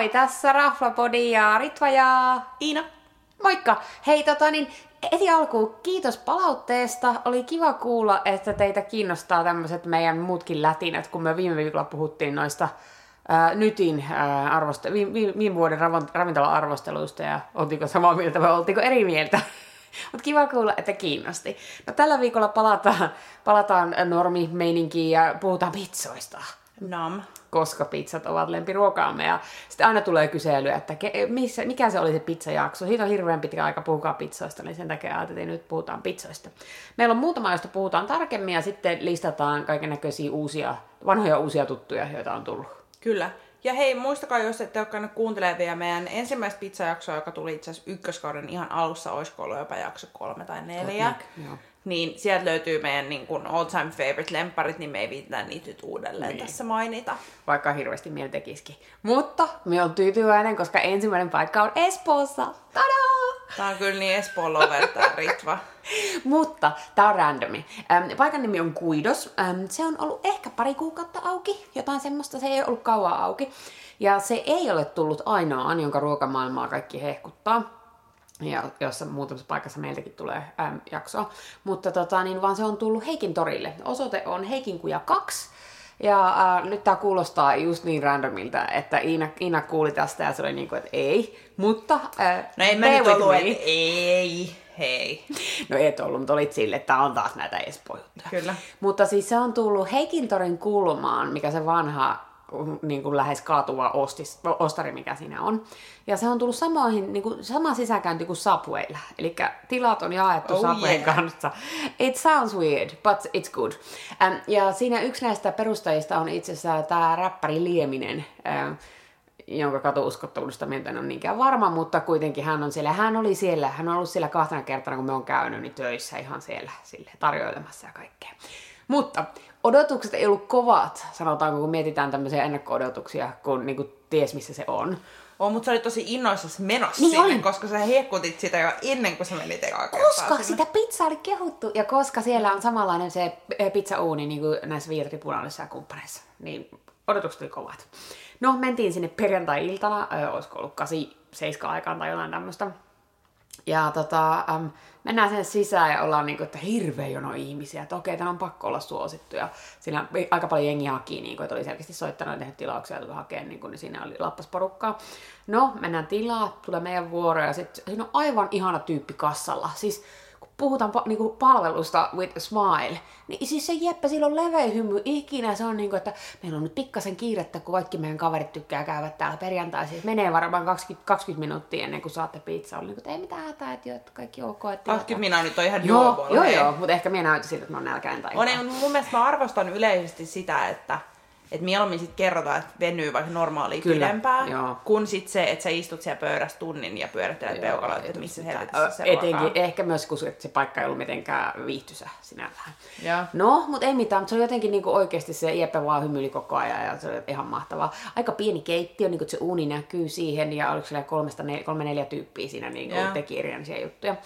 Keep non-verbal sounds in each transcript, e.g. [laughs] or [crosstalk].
Moi, tässä Raflapodi ja Ritva ja Iina. Moikka! Hei tota niin, eti alkuun kiitos palautteesta. Oli kiva kuulla, että teitä kiinnostaa tämmöiset meidän muutkin lätinät, kun me viime viikolla puhuttiin noista ää, nytin ää, arvoste- viime, viime vuoden ravintola-arvosteluista ja oltiinko samaa mieltä vai oltiinko eri mieltä. [laughs] Mutta kiva kuulla, että kiinnosti. No tällä viikolla palataan, palataan normimeininkiin ja puhutaan pizzoista. Nam. Koska pizzat ovat lempiruokaamme. Ja sitten aina tulee kysely, että ke, missä, mikä se oli se pizzajakso. Siitä on hirveän pitkä aika puhukaa pizzoista, niin sen takia ajateltiin, että nyt puhutaan pizzoista. Meillä on muutama, josta puhutaan tarkemmin ja sitten listataan kaiken näköisiä uusia, vanhoja uusia tuttuja, joita on tullut. Kyllä. Ja hei, muistakaa, jos ette ole käynyt kuuntelemaan vielä meidän ensimmäistä pizzajaksoa, joka tuli itse asiassa ykköskauden ihan alussa, olisiko ollut jopa jakso kolme tai neljä. Niin sieltä löytyy meidän niin kuin all time favorite lemparit, niin me ei viittaa niitä nyt uudelleen Niin. tässä mainita. Vaikka hirveästi mieli tekisikin. Mutta me on tyytyväinen, koska ensimmäinen paikka on Espoossa. Tadaa! Tää on kyllä niin Espoon lover, tää Ritva. [laughs] Mutta tämä on randomi. Ähm, paikan nimi on Kuidos. Ähm, se on ollut ehkä pari kuukautta auki, jotain semmoista. Se ei ollut kauan auki. Ja se ei ole tullut ainoaan, jonka ruokamaailmaa kaikki hehkuttaa. Ja jossa muutamassa paikassa meiltäkin tulee äm, jaksoa. Mutta tota, niin, vaan se on tullut Heikin torille. Osoite on Heikinkuja 2. Ja äh, nyt tämä kuulostaa just niin randomilta, että Iina, Iina kuuli tästä ja se oli niin kuin, että ei. Mutta äh, No en mä nyt ollut, että ei, hei. No et ollut, mutta olit sille, että tää on taas näitä Espoo-juttuja. Kyllä. Mutta siis se on tullut Heikintorin kulmaan, mikä se vanha niin kuin lähes kaatuva ostis, ostari, mikä siinä on. Ja se on tullut samoihin, niin kuin, sama sisäkäynti kuin Subwaylla. Eli tilat on jaettu Oh Subwayn yeah. kanssa. It sounds weird, but it's good. Um, ja siinä yksi näistä perustajista on itse asiassa tämä räppäri Lieminen, um, jonka katuuskottavuudesta mä en ole niinkään varma, mutta kuitenkin hän on siellä. Hän oli siellä, hän on ollut siellä kahtena kertana, kun me on käynyt, niin töissä ihan siellä sille tarjoilemassa ja kaikkea. Mutta odotukset ei ollut kovat, sanotaanko, kun mietitään tämmöisiä ennakko-odotuksia, kun niin kuin ties missä se on. Oh, mutta sä olit tosi innoissasi menossa Niin sinne, olin. koska sä hehkutit sitä jo ennen kuin sä menit ekaa Koska sinne. sitä pizzaa oli kehuttu ja koska siellä on samanlainen se eh, pizzauuni niin kuin näissä viirtipunallisissa ja kumppaneissa, niin odotukset oli kovat. No, mentiin sinne perjantai-iltana, ö, olisiko ollut 8 aikaan tai jotain tämmöistä. Ja tota, äm, mennään sinne sisään ja ollaan niinku, että hirveä jono ihmisiä, että okei, tämän on pakko olla suosittu. Ja siinä aika paljon jengi haki, niinku, että oli selkeästi soittanut ja tehnyt tilauksia ja hakemaan, niinku, niin siinä oli lappasporukkaa. No, mennään tilaa, tulee meidän vuoro ja sitten siinä on aivan ihana tyyppi kassalla. Siis kun puhutaan pa- niinku palvelusta with a smile, niin siis se Jeppe, sillä on leveä hymy ikinä. Se on niinku, että meillä on nyt pikkasen kiirettä, kun kaikki meidän kaverit tykkää käydä täällä perjantaisin. Siis menee varmaan 20, 20 minuuttia ennen kuin saatte pizzaa. Oli niinku, että ei mitään hätää, että, jo, että kaikki ok. Että 20 minä nyt on ihan Joo, joo, joo, mutta ehkä minä näytin siltä, että mä oon nälkäinen tai On, ei, mun mielestä mä arvostan yleisesti sitä, että et mieluummin sit kerrotaan, että venyy vaikka normaalia Kyllä, pidempään, joo. kun sit se, että sä istut siellä pöydässä tunnin ja pyörittelet peukaloita, ei että missä helvetissä se Etenkin, ruoka on. ehkä myös, kun se- paikka ei ollut mitenkään viihtysä sinällään. Joo. No, mutta ei mitään, mutta se oli jotenkin niinku oikeasti se Jeppe vaan hymyili koko ajan ja se oli ihan mahtavaa. Aika pieni keittiö, niin se uuni näkyy siihen ja oliko siellä kolmesta, ne, kolme neljä tyyppiä siinä niin teki erilaisia juttuja.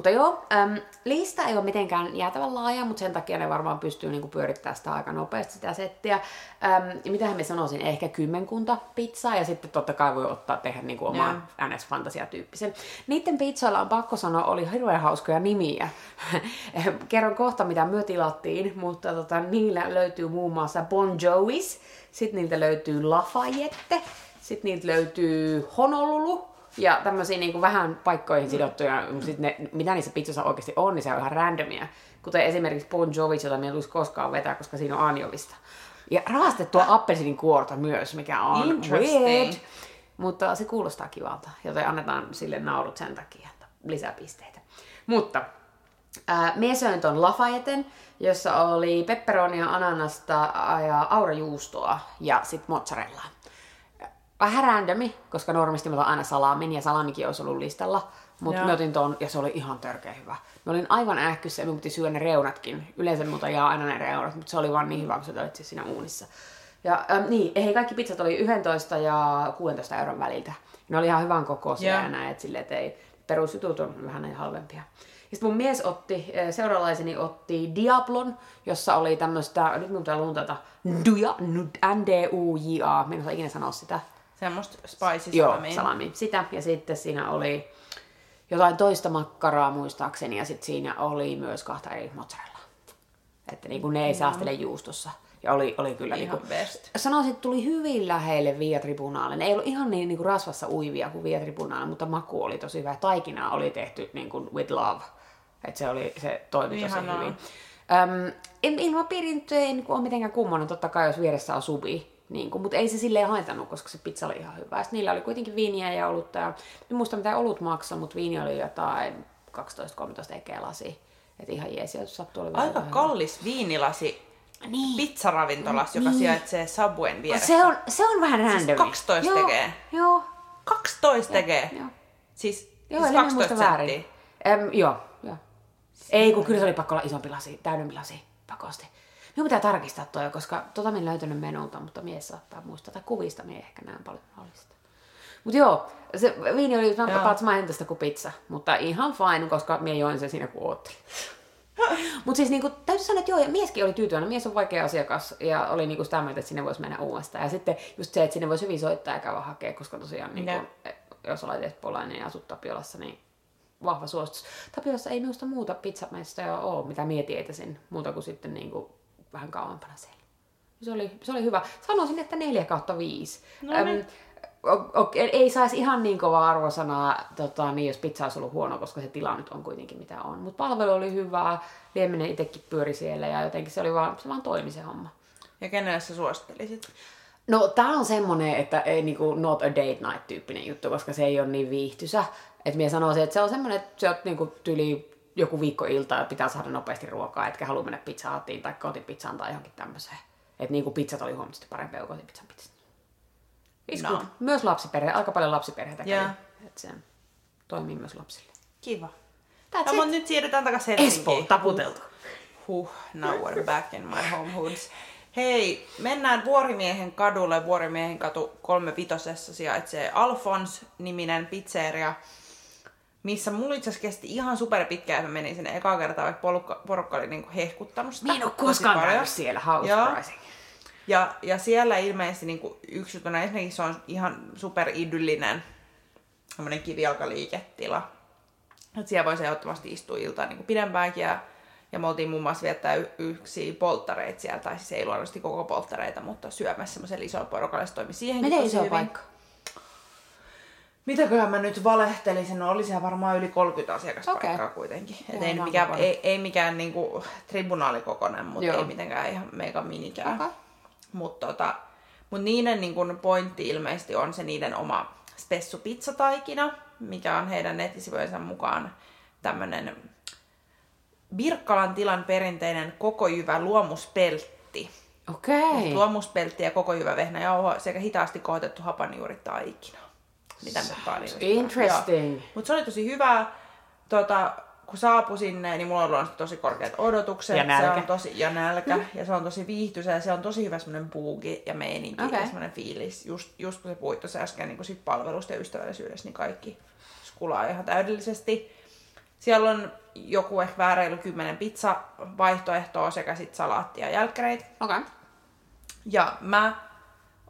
Mutta joo, äm, lista ei ole mitenkään jäätävän laaja, mutta sen takia ne varmaan pystyy niinku pyörittämään sitä aika nopeasti sitä settiä. Äm, mitähän me sanoisin, ehkä kymmenkunta pizzaa ja sitten totta kai voi ottaa tehdä niinku omaa NS-fantasia-tyyppisen. Niiden pizzoilla on pakko sanoa, oli hirveän hauskoja nimiä. [laughs] Kerron kohta, mitä me tilattiin, mutta tota, niillä löytyy muun muassa Bon Jovis, sitten niiltä löytyy Lafayette, sitten niiltä löytyy Honolulu, ja tämmöisiä niin vähän paikkoihin sidottuja, sit ne, mitä niissä pizzoissa oikeasti on, niin se on ihan randomia. Kuten esimerkiksi Bon Jovis, jota minä en tulisi koskaan vetää, koska siinä on anjovista. Ja raastettua appelsinin kuorta myös, mikä on weird. Mutta se kuulostaa kivalta, joten annetaan sille naurut sen takia, että lisäpisteitä. Mutta ää, mie söin ton Lafayetten, jossa oli pepperonia, ananasta ja aurajuustoa ja sit mozzarellaa. Vähän randomi, koska normisti mä aina salamin ja salamikin olisi ollut listalla. Mutta mä otin ton ja se oli ihan törkeä hyvä. Mä olin aivan ähkyssä ja mun piti syödä ne reunatkin. Yleensä muuta jaa aina ne reunat, mutta se oli vaan niin hyvä, kun sä siis siinä uunissa. Ja ähm, niin, hei, kaikki pizzat oli 11 ja 16 euron väliltä. Ne oli ihan hyvän kokoisia Joo. ja näin, että silleen, että ei, perusjutut on vähän näin halvempia. Ja sitten mun mies otti, eh, seuralaiseni otti Diablon, jossa oli tämmöistä, nyt mun pitää luntata, Duja, N-D-U-J-A, mä en osaa ikinä sanoa sitä. Semmoista spicy Joo, salamia. salami. Sitä. Ja sitten siinä oli jotain toista makkaraa muistaakseni. Ja sitten siinä oli myös kahta eri mozzarellaa. Että niin kuin ne ei säästele juustossa. Ja oli, oli kyllä Ihan niin best. Sanoisin, että tuli hyvin lähelle Via Tribunale. Ne ei ollut ihan niin, niin kuin rasvassa uivia kuin Via Tribunale, mutta maku oli tosi hyvä. Taikina oli tehty niin kuin with love. Että se, oli, se toimi tosi Ihanaa. hyvin. Öm, en, ilmapiiri ei niin kuin, ole mitenkään kummonen, totta kai jos vieressä on subi. Niin kuin, mutta ei se silleen haitannut, koska se pizza oli ihan hyvä. Sitten niillä oli kuitenkin viiniä ja olutta. Ja, en muista mitä olut maksoi, mutta viini oli jotain 12-13 ekeä lasi. Että ihan jees, jos sattuu olemaan Aika kallis viinilasi Niin. pizzaravintolassa, joka Niin. sijaitsee Subwayn vieressä. Se on, se on vähän Siis randomi. 12 joo, tekee. Joo. 12 tekee. Joo, Siis, joo siis eli en muista 12 väärin. senttiä. Äm, joo, joo. Ei, kun kyllä se oli pakko olla isompi lasi, täydempi lasi, pakosti. Minun pitää tarkistaa toi, koska tota en löytänyt menulta, mutta mies saattaa muistaa, kuvista minä ehkä näen paljon mahdollista. Mutta joo, se viini oli about samaa hintaista kuin pizza, mutta ihan fine, koska minä join sen siinä kun oottelin. [laughs] Mutta siis niinku, täytyy sanoa, että joo, ja mieskin oli tyytyväinen. Mies on vaikea asiakas ja oli niinku sitä mieltä, että sinne voisi mennä uudestaan. Ja sitten just se, että sinne voisi hyvin soittaa ja käydä hakea, koska tosiaan niinku, Joo. jos olet espoolainen ja asut Tapiolassa, niin vahva suositus. Tapiolassa ei minusta muuta pizzamestoja ole, mitä mietin etäisin, muuta kuin sitten niinku vähän kauempana siellä. Se oli, se oli hyvä. Sanoisin, että 4 kautta 5. No niin. o- o- ei saisi ihan niin kovaa arvosanaa, tota, niin jos pizza olisi ollut huono, koska se tila nyt on kuitenkin mitä on. Mutta palvelu oli hyvää, lieminen itsekin pyöri siellä ja jotenkin se, oli vaan, se vaan toimi se homma. Ja kenelle sä suosittelisit? No tää on semmonen, että ei niinku not a date night tyyppinen juttu, koska se ei ole niin viihtysä. Että minä sanoisin, että se on semmonen, että se on niinku tyli joku viikko ilta ja pitää saada nopeasti ruokaa, etkä halua mennä pizzahattiin tai kotipizzaan tai johonkin tämmöiseen. Että niinku pizzat oli huomattavasti parempia kuin kotipizzan pizzat. It's No. good. Myös lapsiperhe, aika paljon lapsiperheitä kävi. Joo. Että se toimii myös lapsille. Kiva. That's No, mutta nyt siirrytään takaisin Espoo, Helsinkiin. taputeltu. Huh, now we're back in my home hoods. Hei, mennään Vuorimiehen kadulle. Vuorimiehen katu 35 sijaitsee Alfons-niminen pizzeria, missä mulla itse asiassa kesti ihan super pitkään, että mä menin sinne ekaa kertaa, vaikka porukka, porukka oli niinku hehkuttanut sitä. Minä en ole koskaan käynyt siellä, surprising. Ja, ja siellä ilmeisesti niinku yksi juttu, no ensinnäkin se on ihan super idyllinen kivijalkaliiketila. Et siellä voisi ehdottomasti istua iltaa niinku pidempäänkin ja, ja me oltiin muun muassa viettää y- yksi polttareita siellä, tai siis ei luonnollisesti koko polttareita, mutta syömässä semmoisen isolla porukalla se toimi siihenkin Miten tosi iso hyvin. paikka? Mitäköhän mä nyt valehtelisin? No oli siellä varmaan yli 30 asiakaspaikkaa Okei. kuitenkin. Et ei, mikään, ei, ei mikään niinku tribunaalikokonen, mutta Joo. ei mitenkään ihan mega minikään. Okei. Mutta tota, mut niiden niin kun pointti ilmeisesti on se niiden oma spessu pizzataikina, mikä on heidän nettisivujensa mukaan tämmönen Birkkalan tilan perinteinen koko jyvä luomuspeltti. Okei. Luomuspeltti ja koko jyvä vehnäjauho sekä hitaasti kohotettu hapanjuuritaikina. Mitä me paljon. interesting. Mutta se oli tosi hyvää. Tota, kun saapui sinne, niin mulla on luonnollisesti tosi korkeat odotukset. Ja nälkä. Se on tosi, ja nälkä. Ja se on tosi viihtyisä ja se on tosi hyvä semmoinen buugi ja meininki Okei. ja semmoinen fiilis. Just, just kun se puhuit tuossa äsken niin sit palvelusta ja ystävällisyydessä, niin kaikki skulaa ihan täydellisesti. Siellä on joku ehkä vähän reilu kymmenen pizzavaihtoehtoa sekä sit salaattia ja jälkkäreitä. Okei. Okay. Ja mä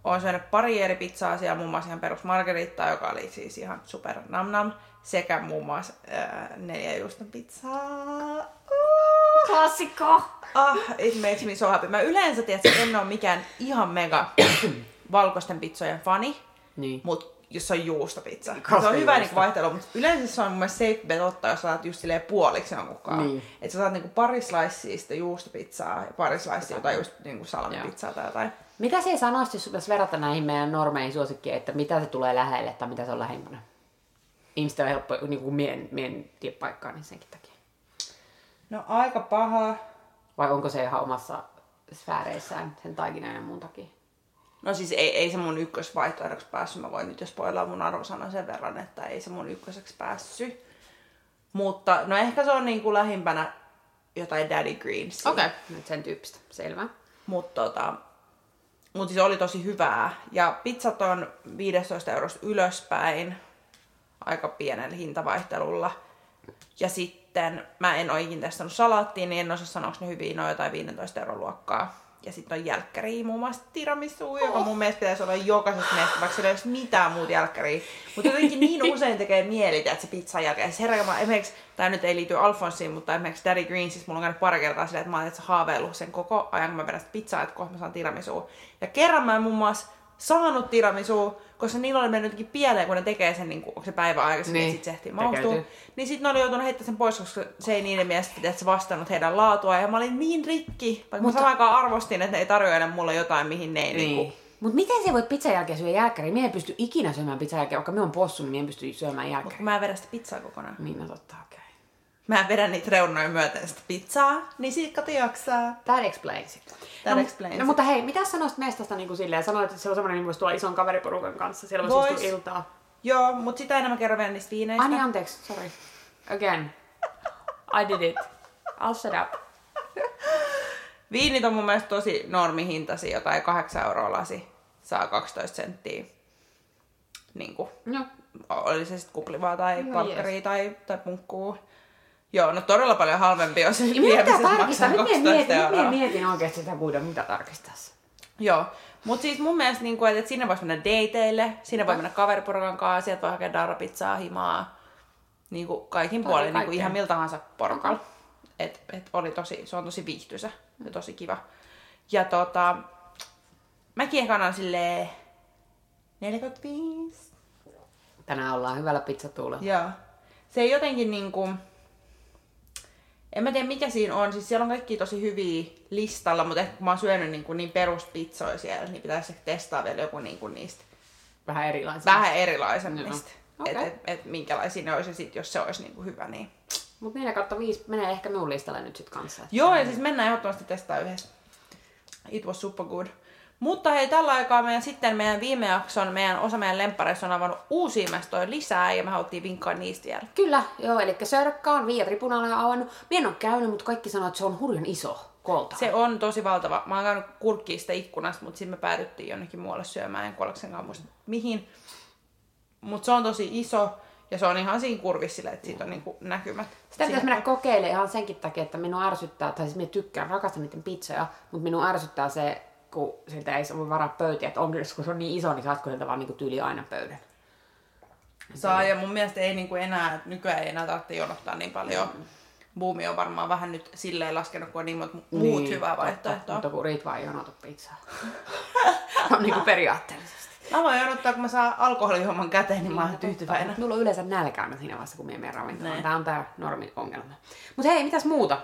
oon syönyt pari eri pizzaa siellä, muun muassa ihan perus margaritta, joka oli siis ihan super nam nam, sekä muun muassa ää, neljä juuston pizzaa. Uh, Klassikko! ah, it makes me so happy. Mä yleensä, tiedätkö, en ole mikään ihan mega [coughs] valkoisten pizzojen fani, Niin. mutta jos se on juustopizza. Se Koska on hyvä niinku vaihtelu, mutta yleensä se on mun mielestä safe bet ottaa, jos saat just silleen puoliksi jonkun Niin. Että sä saat niinku pari slicea sitä juustopizzaa ja pari slicea jotain just niinku salamipizzaa tai jotain. Mitä se sanoisit, jos pitäisi verrata näihin meidän normeihin suosikkeihin, että mitä se tulee lähelle tai mitä se on lähempänä? Ihmisten on helppo, niin kuin mien, mien tiedä paikkaa, niin senkin takia. No aika paha. Vai onko se ihan omassa sfääreissään sen taikinan ja muun takia? No siis ei, ei se mun ykkösvaihtoehdoksi päässyt. Mä voin nyt jo spoilaa mun arvosana sen verran, että ei se mun ykköseksi päässyt. Mutta no ehkä se on niinku lähimpänä jotain Daddy Greens. Okei, okay. nyt sen tyyppistä. Selvä. Mutta tota, mut siis oli tosi hyvää. Ja pizzat on 15 eurosta ylöspäin. Aika pienellä hintavaihtelulla. Ja sitten mä en ole ikinä testannut salaattia, niin en osaa sanoa, onko ne hyviä, ne on jotain 15 euron luokkaa. Ja sitten on jälkkäriä, muun muassa tiramisu, joka mun mielestä pitäisi olla jokaisessa meistä, vaikka sillä ei olisi mitään muuta jälkkäriä. Mutta jotenkin niin [laughs] usein tekee mieli, että se pizza jälkeen. Siis herra, esimerkiksi, tämä nyt ei liity Alfonsiin, mutta esimerkiksi Daddy Green, siis mulla on käynyt pari kertaa silleen, että mä oon haaveillut sen koko ajan, kun mä vedän sitä pizzaa, että kohta mä saan tiramisua. Ja kerran mä muun muassa saanut tiramisua, koska niillä oli mennyt jotenkin pieleen, kun ne tekee sen niin kuin, onko se päivä aikaisemmin, niin, sitten se ehtii maustua. Niin sitten ne oli joutunut heittämään sen pois, koska se ei niiden mielestä että se vastannut heidän laatua. Ja mä olin niin rikki, vaikka Mutta... Mutta- mä samaan aikaan arvostin, että ne ei tarjoile mulle jotain, mihin ne ei niin. Niin. Niin Mutta miten se voit pizzan jälkeen syödä jälkkäriä? Mie en pysty ikinä syömään pizzan jälkeen, vaikka me on possu, niin mie en pysty syömään Mutta jälkkäriä. kun mä en vedä sitä pizzaa kokonaan. Niin, no totta, okei. Okay. Mä en vedä niitä reunoja myöten sitä pizzaa, niin siitä kato jaksaa. That explains it. That no, explains no, it. mutta hei, mitä sanoisit mestasta niin kuin silleen? Sanoit, että se on semmoinen, niin voisi ison kaveriporukan kanssa. Siellä voisi Vois. istua iltaa. Joo, mutta sitä enemmän kerron vielä niistä viineistä. Ai niin, anteeksi, sorry. Again. I did it. I'll shut up. Viinit on mun mielestä tosi normihintaisia, jotain 8 euroa lasi. Saa 12 senttiä. Niin kuin, No, oli se sitten kuplivaa tai Joo, palkkaria tai, tai punkkuu. Joo, no todella paljon halvempi on se ja mitä tarkistaa? maksaa Nyt mie 12 mietin, nyt mie euroa. mietin oikeasti sitä kuidaa, mitä tarkistaisi. Joo, mutta siis mun mielestä, niin kuin, että sinne voisi mennä dateille, sinne voi mennä kaveriporukan kanssa, sieltä voi hakea darrapizzaa, himaa, niin kuin kaikin Toi puolin, niin kuin ihan miltä tahansa porukalla. Et, et oli tosi, se on tosi viihtyisä ja tosi kiva. Ja tota, mäkin ehkä annan silleen 45. Tänään ollaan hyvällä pizzatuulella. Joo. Se ei jotenkin niinku... En mä tiedä mikä siinä on, siis siellä on kaikki tosi hyviä listalla, mutta ehkä kun mä oon syönyt niin, niin peruspizzoja siellä, niin pitäisi ehkä testaa vielä joku niin kuin niistä Vähän erilaisia. vähän erilaisemmista. Joo. Että Okei. et, et, minkälaisia ne olisi, ja sit, jos se olisi niin kuin hyvä. Niin. Mutta 4 kautta 5 menee ehkä minun listalle nyt sit kanssa. että- Joo, ja siis mennään ehdottomasti testaa yhdessä. It was super good. Mutta hei, tällä aikaa meidän sitten meidän viime jakson, meidän osa meidän lemppareissa on avannut uusia mestoja lisää, ja me haluttiin vinkkaa niistä vielä. Kyllä, joo, eli Sörkka on Via Tribunalla avannut. Mie en ole käynyt, mutta kaikki sanoo, että se on hurjan iso kolta. Se on tosi valtava. Mä oon käynyt kurkkiin sitä ikkunasta, mutta sitten me päädyttiin jonnekin muualle syömään, en kuolleksen kanssa muista mihin. Mutta se on tosi iso ja se on ihan siinä kurvissa sillä, että siitä on niinku näkymät. Sitä pitäisi mennä kokeilemaan ihan senkin takia, että minun ärsyttää, tai siis minä tykkään, rakastan niiden pizzoja, mutta minun ärsyttää se, kun siltä ei voi varaa pöytiä, että onko, kun se on niin iso, niin saatko sieltä vaan niinku tyyli aina pöydän. Saa ja mun mielestä ei niinku enää, että nykyään ei enää tarvitse jonottaa niin paljon. Buumi on varmaan vähän nyt silleen laskenut, kun on niin monta muut niin, hyvää vaihtoehtoa. Mutta kun Riit vaan ei jonota pizzaa. [laughs] on niinku periaatteellisesti. Mä voin jonottaa, kun mä saan alkoholihomman käteen, niin mä oon tyytyväinen. Mulla on yleensä nälkä aina siinä vaiheessa, kun minä menen ravintolaan. Näin. Tää on tää normi ongelma. Mutta hei, mitäs muuta?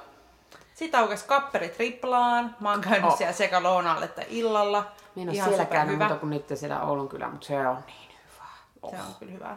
Sitten aukesi kapperi triplaan. Mä oon käynyt Oh. siellä sekä lounaalle että illalla. Minä en ole Ihan siellä käynyt muuta kuin nyt siellä Oulun kylä, mutta se on niin hyvä. Oh. Se on kyllä hyvä.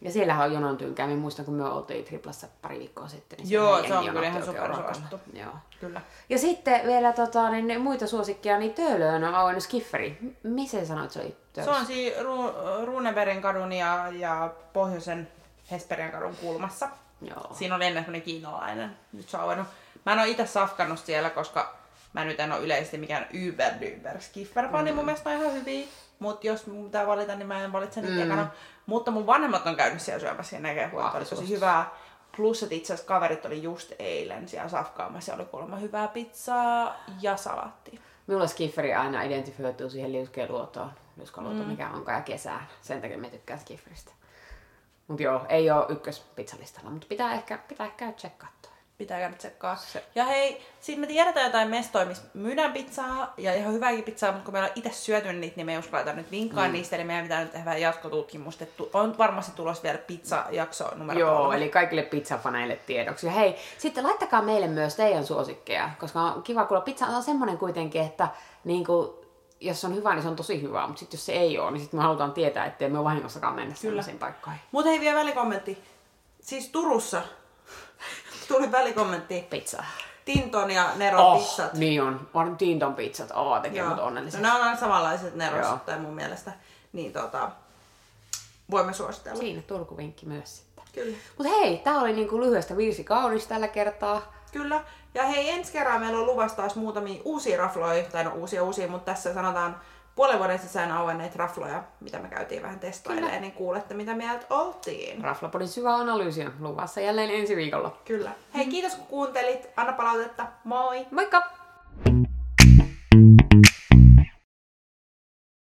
Ja siellähän on jonon tynkää. Minä muistan, kun me oltiin triplassa pari viikkoa sitten. Niin Joo, se on kyllä ihan supersuosittu. Joo. Kyllä. Ja sitten vielä tota, niin muita suosikkia, niin Töölöön on auennut Skifferi. Missä sä sanoit, se oli Se Töölössä? on siinä Ru- Runebergin kadun ja, ja pohjoisen Hesperian kadun kulmassa. Joo. Siinä oli ennen semmoinen kiinalainen. Nyt se on auennut. Mä en ole itse safkannut siellä, koska mä nyt en ole yleisesti mikään uber duber skiffer mm. niin mun mielestä on ihan hyviä. Mutta jos mun pitää valita, niin mä en valitse niitä Mm. ekana. Mutta mun vanhemmat on käynyt siellä syömässä ja näkee, että Ah, oli tosi hyvää. Plus, että itse asiassa kaverit oli just eilen siellä safkaamassa ja oli kuulemma hyvää pizzaa ja salaattia. Minulla Skifferi aina identifioituu siihen liuskeluotoon. Liuskeluoto, mm. mikä onkaan ja kesään. Sen takia me tykkään Skifferistä. Mut joo, ei ole ykköspizzalistalla, mutta pitää ehkä, pitää ehkä käydä tsekkaa toi. Pitää käydä tsekkaa. Se- Ja hei, sit me tiedetään jotain mestoja, missä myydään pizzaa ja ihan hyvääkin pizzaa, mutta kun meillä on itse syöty niitä, niin me ei uskalleta nyt vinkkaa mm. niistä, eli meidän pitää nyt tehdä jatkotutkimusta. On varmasti tulos vielä pizza-jakso numero Joo, kolme. eli kaikille pizzafaneille tiedoksi. Ja hei, sitten laittakaa meille myös teidän suosikkeja, koska on kiva kuulla. Pizza on semmoinen kuitenkin, että niin kuin, jos on hyvä, niin se on tosi hyvä, mutta sitten jos se ei ole, niin sitten me halutaan tietää, ettei me vahingossakaan mennä sellaisiin paikkoihin. Mutta hei, vielä välikommentti. Siis Turussa tuli välikommentti. Pizza. Tinton ja Neron Oh, pizzat. niin on. On Tinton pizzat. Oh, tekee mut No, onnelliseksi. nämä on aina samanlaiset Neros, Joo. tai mun mielestä. Niin tota, voimme suositella. Siinä Turku-vinkki myös sitten. Kyllä. Mutta hei, tää oli niinku lyhyestä virsi kaunis tällä kertaa. Kyllä. Ja hei, ensi kerran meillä on luvassa taas muutamia uusia rafloja, tai no uusia uusia, mutta tässä sanotaan puolen vuoden sisään auenneet rafloja, mitä me käytiin vähän testailemaan, niin kuulette mitä mieltä oltiin. Raflapodin syvä analyysi on luvassa jälleen ensi viikolla. Kyllä. Hei, kiitos kun kuuntelit. Anna palautetta. Moi! Moikka!